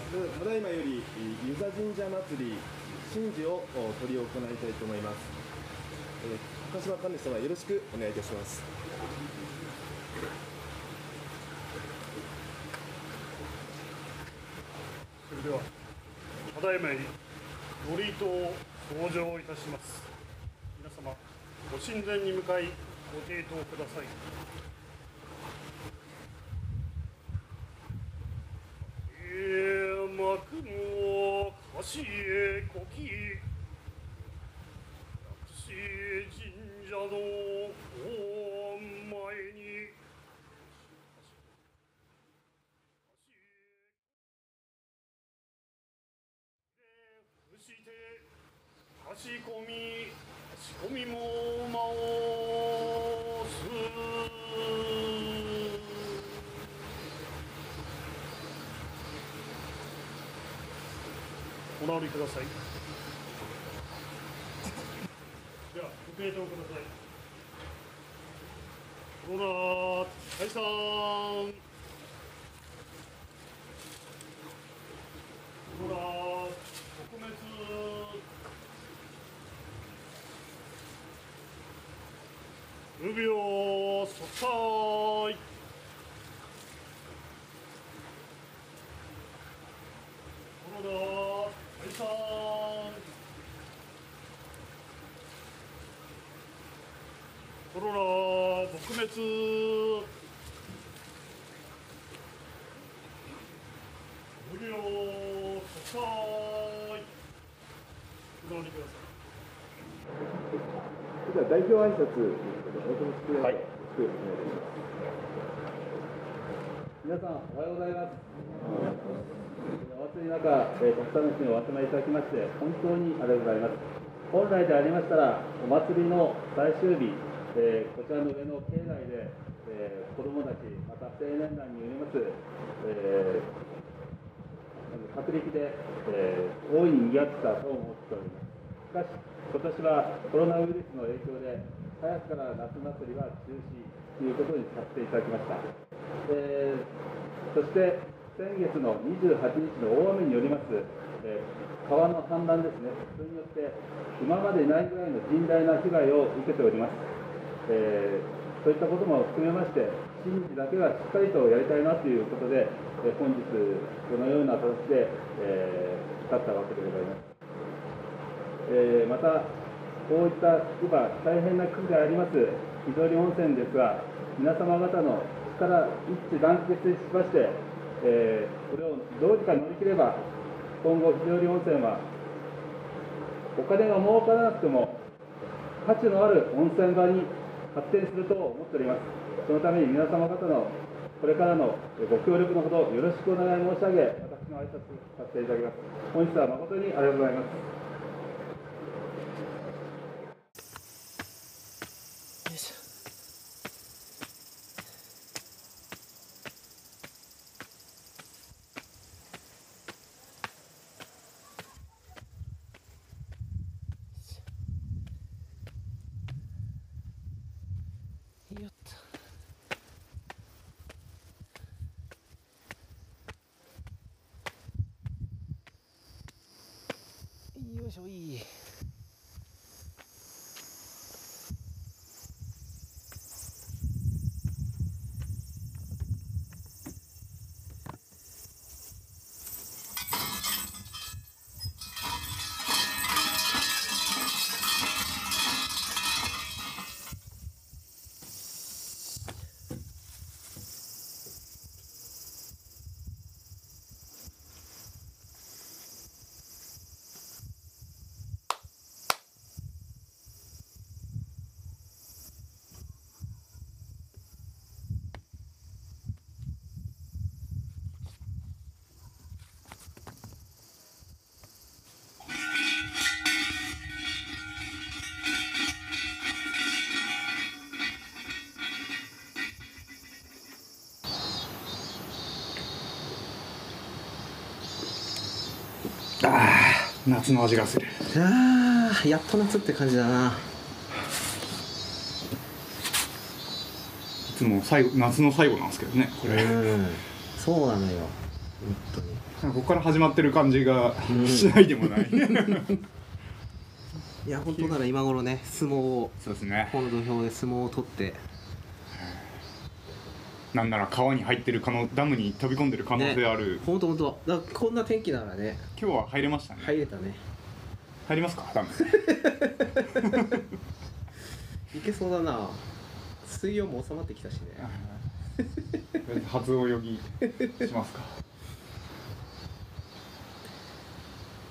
ちは。ただいまより湯座神社祭り神事を執り行いたいと思います。えー、高島神主様よろしくお願いいたします。それではただいまより祝詞を登場いたします皆様ご神前に向かいご抵当くださいえー、幕の歌詞へこき薬師神社のお前に伏して差し込み仕込みも回すお直りください。ではご抵当くださいコロナ解散コロナ撲滅無病息災コロナ解散。コロナ撲滅無病息災お直りくださいそれでは代表挨拶ですけど、大友はいよろしくお願いします。皆さんおはようございます。お暑い中、えー、たくさんの人にお集まりいただきまして、本当にありがとうございます。本来でありましたら、お祭りの最終日、えーこちらの上の境内で、えー子どもたち、また青年団によります、えー各力で、えー大いに賑わってたと思っております。しかし、今年はコロナウイルスの影響で、早くから夏祭りは中止ということにさせていただきました。えーそして先月の28日の大雨によります、えー川の氾濫ですね、それによって今までないぐらいの甚大な被害を受けております。えーそういったことも含めまして、神事だけはしっかりとやりたいなということで、え本日、このような形で、えー、立ったわけでございます。えーまた、こういった今、大変な危機であります、非常に温泉ですが、皆様方の力一致団結しまして、えこれをどうにか乗り切れば、今後、非常に温泉は、お金が儲からなくても、価値のある温泉場に発展すると思っております。そのために皆様方のこれからのご協力のほどよろしくお願い申し上げ、私の挨拶させていただきます。本日は誠にありがとうございます。よいしょよっとよい夏の味がする。あーやっと夏って感じだな。いつも最後夏の最後なんですけどねこれ。うん。そうなのよ。本当に。ここから始まってる感じがうん。しないでもない。いや本当なら今頃ね相撲を。そうですね。この土俵で相撲を取ってなんなら川に入ってる可能ダムに飛び込んでる可能性ある、本当本当だからこんな天気ならね。今日は入れましたね、入れたね。入りますか？ダム いけそうだな。水温も収まってきたしね。初泳ぎしますか。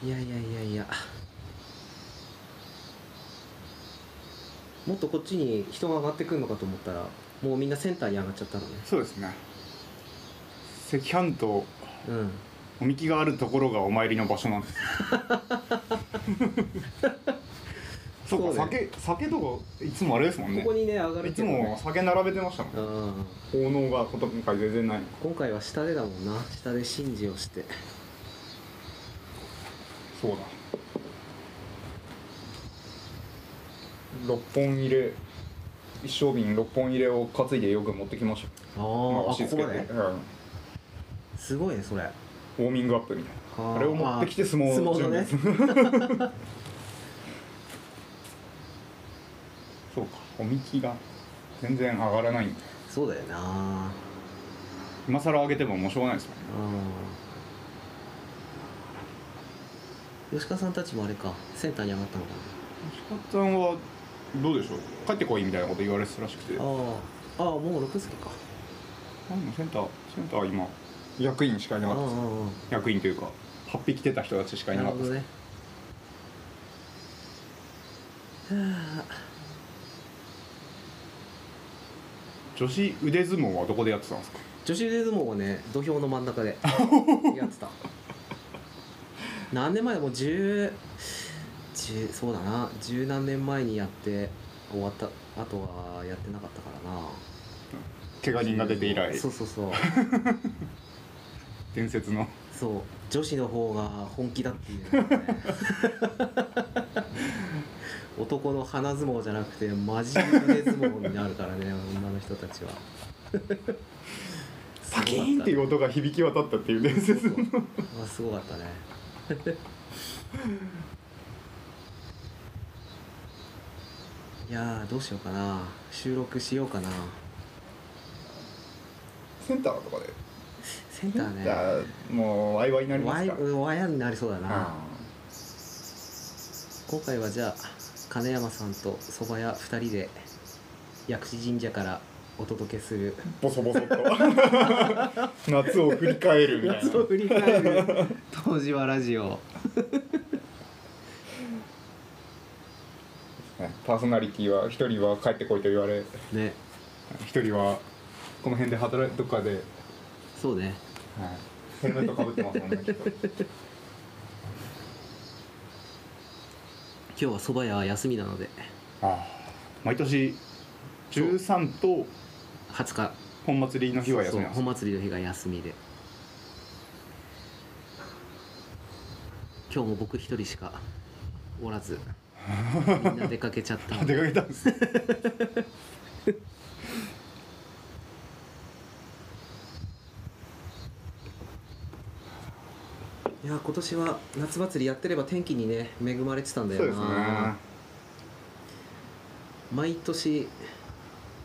いやいやいやいや。もっとこっちに人が上がってくるのかと思ったらもうみんなセンターに上がっちゃったのね。そうですね。赤飯とうん。おみきがあるところがお参りの場所なんです。そうかそうね。酒酒とかいつもあれですもんね。ここにね上がるいつも酒並べてましたもんうん。奉納が今回全然ない。今回は下でだもんな。下で神事をして。そうだ。六本入れ一升瓶六本入れを担いでよく持ってきました。あー、まああ押し付けて、ここまで？うんすごいねそれ。あウォーミングアップみたいな。ーあれを持ってきて相撲のね。そうかおみきが全然上がらない。そうだよな。今更上げてももうしょうがないですもんね。うん。吉川さんたちもあれかセンターに上がったのか石川さんはどうでしょう？帰ってこいみたいなこと言われてたらしくて。なあー。あーもう六助か。センターセンターは今役員しかいなかった。です役員というか8匹来てた人たちしかーいなかった。ですね。はあ。女子腕相撲はどこでやってたんですか？女子腕相撲はね土俵の真ん中でやってた。何年前もう10 10そうだな。十何年前にやって終わったあとはやってなかったからな。怪我人が出て以来。そうそうそう。伝説の。そう。女子の方が本気だっていうね。男の鼻相撲じゃなくてマジ腕相撲になるからね女の人たちは。パキーンっていう音が響き渡ったっていう伝説の。あすごかったね いやーどうしようかな。収録しようかな。センターとかで？センターね。もうワイワイになりまワイすかワヤになりそうだな。あ今回はじゃあ金山さんと蕎麦屋2人で薬師神社からお届けする。ボソボソっと。夏を振り返るみたいな。夏を振り返る。当時はラジオパーソナリティは一人は帰ってこいと言われね。一人はこの辺で働いどっかで、はい、そうね。ヘルメットかぶってますもんね 今日は蕎麦屋は休みなので。ああ。毎年13と20日。本祭りの日は休み本祭りの日が休みで。今日も僕一人しかおらずみんな出かけちゃった出かけたんです。いや今年は夏祭りやってれば天気にね恵まれてたんだよそうですね。な毎年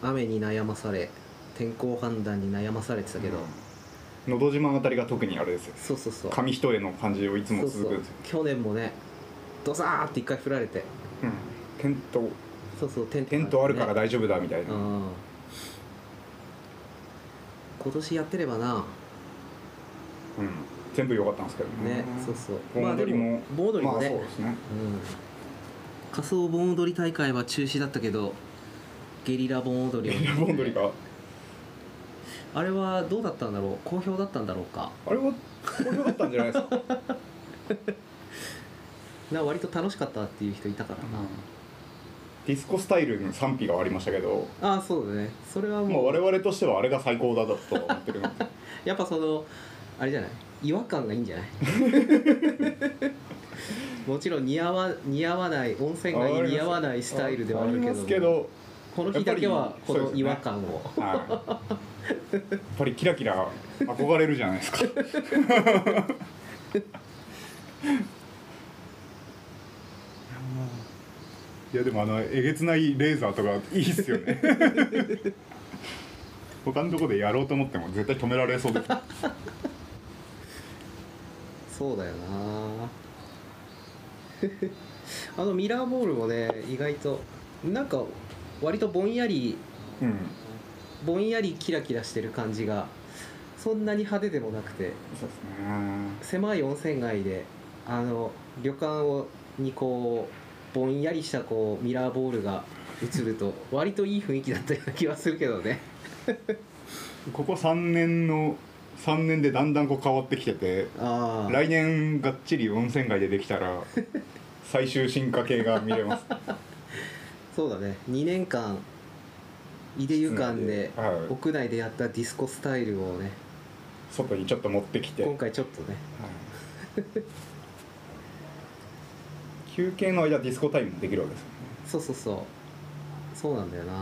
雨に悩まされ天候判断に悩まされてたけど、のど自慢あたりが特にあれですよ。そうそうそう。紙一重の感じをいつも続くんですよ去年もねドサーって一回振られて。うん。テント。そうそうテント。テントあるからね。大丈夫だみたいな、うん。今年やってればな。うん。全部良かったんですけどね。ねそうそう。盆踊りも、盆踊りもね、まあそうですね。うん。仮想盆踊り大会は中止だったけどゲリラ盆踊り。は盆踊りがあれはどうだったんだろう？好評だったんだろうか？あれは好評だったんじゃないですか、な割と楽しかったっていう人いたからな、ディスコスタイルの賛否がありましたけど。ああそうだね。それはもう我々としてはあれが最高だと思ってる やっぱそのあれじゃない？違和感がいいんじゃない？もちろん似合わ似合わない温泉街に似合わないスタイルではあるけどこの日だけはこの違和感を、はい、やっぱりキラキラ憧れるじゃないですか いやでもあのえげつないレーザーとかいいっすよね。他のとこでやろうと思っても絶対止められそうですそうだよな。あのミラーボールもね意外となんか割とぼんやりうんぼんやりキラキラしてる感じがそんなに派手でもなくて。そうですね。狭い温泉街であの旅館をにこうぼんやりしたこうミラーボールが映ると割といい雰囲気だったような気はするけどね。ここ3年の3年でだんだんこう変わってきてて来年がっちり温泉街でできたら 最終進化系が見れます。そうだね。2年間井出湯館ではい。屋内でやったディスコスタイルをね。外にちょっと持ってきて、今回ちょっとね。はい休憩の間ディスコタイムもできるわけですよ。ねそうそうそう。そうなんだよな。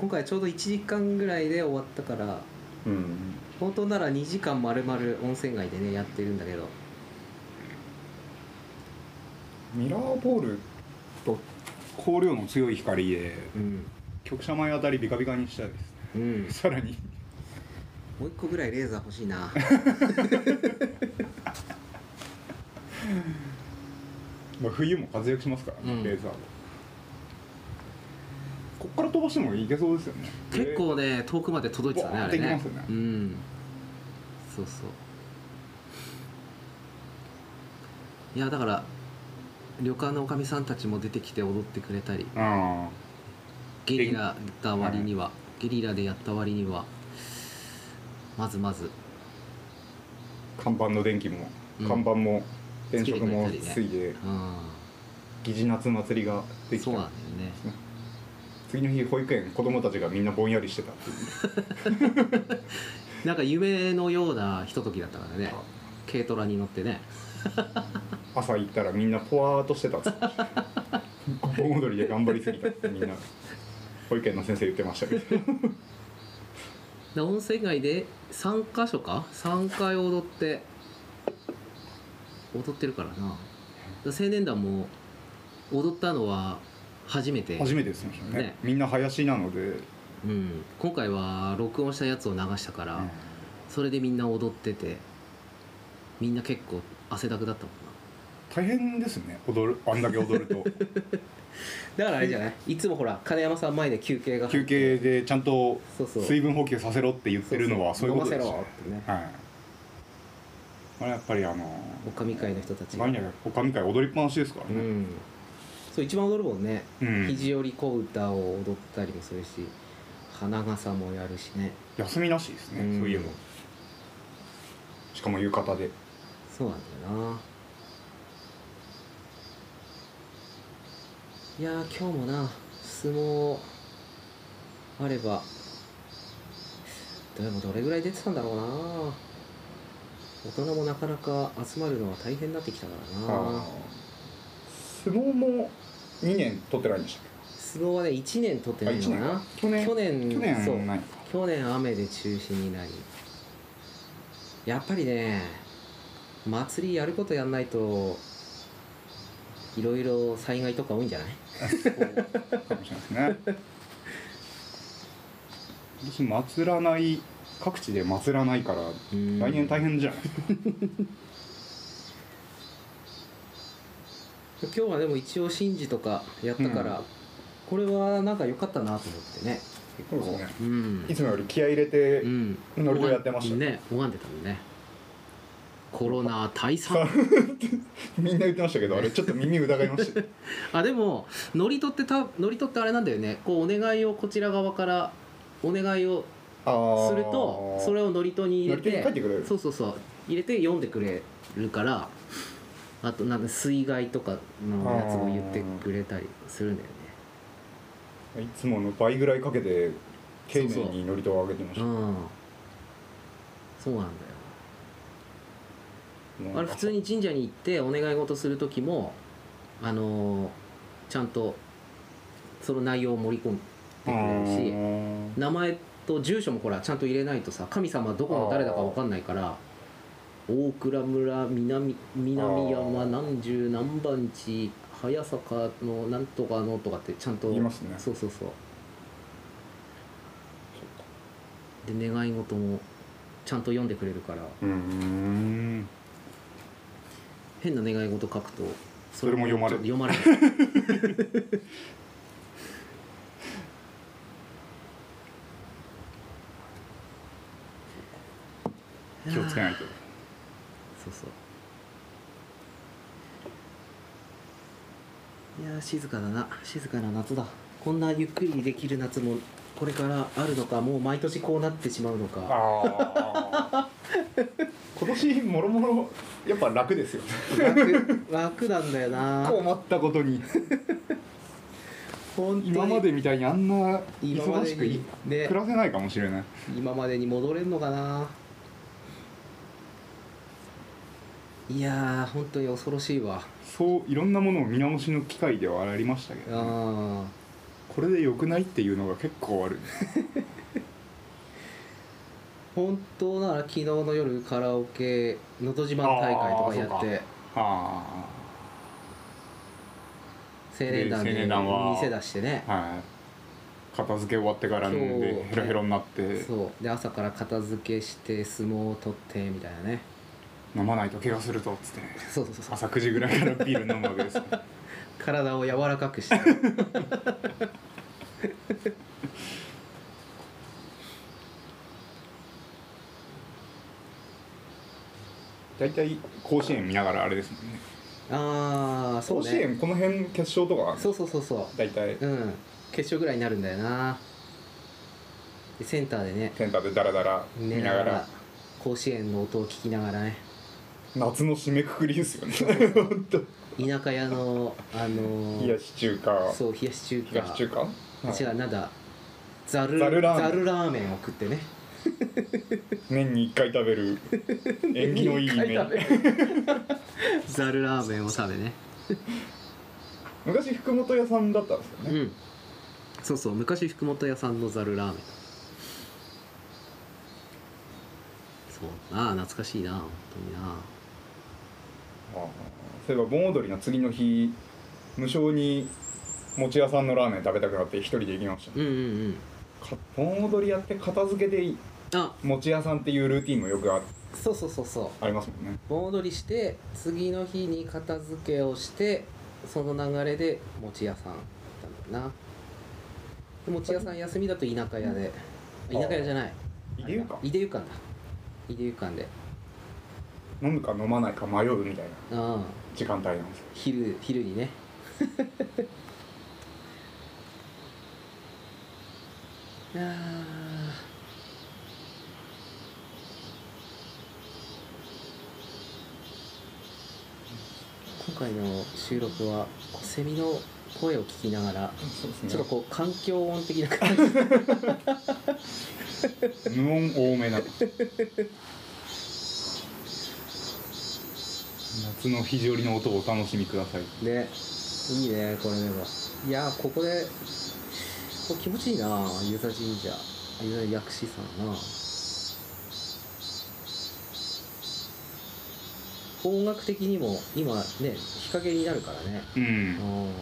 今回ちょうど1時間ぐらいで終わったからうん。本当なら2時間丸々温泉街でねやってるんだけど。ミラーボールと光量の強い光でうん。局者前あたりビカビカにしたいですうん。さらに。もう一個ぐらいレーザー欲しいな まあ冬も活躍しますからね、うん。レーザーはこっから飛ばしてもいけそうですよね。結構ね遠くまで届いてたねあれね。うん。そうそう。いやだから旅館のおかみさんたちも出てきて踊ってくれたり。あゲリラだった割には、ゲリラでやった割には。まずまず。あ看板の電気も、うん。看板も電飾もつけてくれたついで。うん。疑似夏祭りができた。そうなんだよね。次の日保育園子供たちがみんなぼんやりしてたっていう。なんか夢のようなひとときだったからね。軽トラに乗ってね。朝行ったらみんなポワーっとしてたっつって。盆踊りで頑張りすぎたってみんな。保育園の先生言ってましたけど。で温泉街で3か所か？3回踊って踊ってるからな。青年団も踊ったのは初めて。初めてですよね。ね。みんな林なので、うん、今回は録音したやつを流したから、それでみんな踊っててみんな結構汗だくだったもんな。大変ですね。踊るあんだけ踊ると。だからあれじゃない？いつもほら金山さん前で休憩が入休憩でちゃんと水分補給させろって言ってるのはそういうことです飲ませろってね。はいあれやっぱりあのおかみ会の人たち。がおかみ会踊りっぱなしですからね、うん。そう一番踊るもんね、うん。肘折小歌を踊ったりもするし花笠もやるしね。休みなしですね、うん。そういえばしかも浴衣で。そうなんだよな。いやー今日もな相撲あればでもどれぐらい出てたんだろうな大人もなかなか集まるのは大変になってきたからな。相撲も2年取ってないんでしたっ相撲はね1年取ってないのかな。け去年去年去年そう。去年雨で中止になり。やっぱりね祭りやることやんないといろいろ災害とか多いんじゃない？かもしれないですね。私祭らない各地で祭らないからうん。来年大変じゃない 今日はでも一応神事とかやったから、うん。これはなんか良かったなと思ってね。そうですね。うん。いつもより気合い入れてうん。ノリとやってました。ね拝んでたもんね。コロナ退散。みんな言ってましたけどあれちょっと耳疑いましたよ。あでも祝詞ってた祝詞ってあれなんだよね。こうお願いをこちら側からお願いをするとそれを祝詞に入れて書いてくれる。そうそうそう入れて読んでくれるからあとなんだ水害とかのやつも言ってくれたりするんだよね。いつもの倍ぐらいかけて丁寧そうそうに祝詞を上げてました。うん。そうなんだよ。あれ普通に神社に行ってお願い事する時もあのーちゃんとその内容を盛り込くれるし名前と住所もほらちゃんと入れないとさ神様はどこの誰だか分かんないから大倉村南南山何十何番地早坂のなんとかのとかってちゃんと言いますね。そうそうそう。で願い事もちゃんと読んでくれるから。うーん。変な願い事書くとそれも読まれる。読まれる 気をつけないと。そうそう。いやー静かだな。静かな夏だ。こんなゆっくりできる夏もこれからあるのかもう毎年こうなってしまうのか。今年もろもろやっぱ楽ですよ。ね楽楽なんだよな。困ったことに。本当に。今までみたいにあんな今まで忙しくいにね。暮らせないかもしれない。今までに戻れんのかないやー本当に恐ろしいわ。そういろんなものを見直しの機会ではありましたけど、あこれで良くないっていうのが結構あるー 本当なら昨日の夜カラオケ「のど自慢大会」とかやって。あ青年団で青で年団は店出してね。あはい。片付け終わってから飲ん今で日ヘロヘロになって。そう。で朝から片付けして相撲を取ってみたいなね飲まないと怪我するぞっつってそうそうそう。朝9時ぐらいからビール飲むわけですよ。体を柔らかくして。大体甲子園見ながらあれですもんね。ああそう甲子ね園この辺決勝とかそうそうそうそ大体。ううん。決勝ぐらいになるんだよな。でセンターでね。センターでダラダラ見寝ながら甲子園の音を聞きながらね夏の締めくくりですよね。本当。田舎屋のあのー冷やし中華。そう冷やし中華。東中華、はい。違うなんだ。ざるざるラーメン。ざるラーメンを食ってね。年に1回食べる。縁起のいい麺。ざる。ラーメンを食べね。昔福本屋さんだったんですよね、うん。そうそう昔福本屋さんのざるラーメン。そう。なあ懐かしいな本当にな。ああそういえば盆踊りの次の日無償に餅屋さんのラーメン食べたくなって一人で行きました、うんうんうん。か盆踊りやって片付けであ。餅屋さんっていうルーティンもよくあそうそうそうそう。ありますもんね。盆踊りして次の日に片付けをしてその流れで餅屋さん行ったんだよな。で餅屋さん休みだと田舎屋で。あ田舎屋じゃない。いでゆかいでゆかんだ。いでゆかんで飲むか飲まないか迷うみたいなああ時間帯なんですよ。昼昼にね。いやー。今回の収録はセミの声を聞きながらそうですちょっとこう環境音的な感じ。無音多めな夏の肘折の音をお楽しみください。ね。いいねこれでも。いやーここでこれ気持ちいいな湯座神社。湯座薬師さんな。音楽的にも今ね日陰になるからね。うん。うん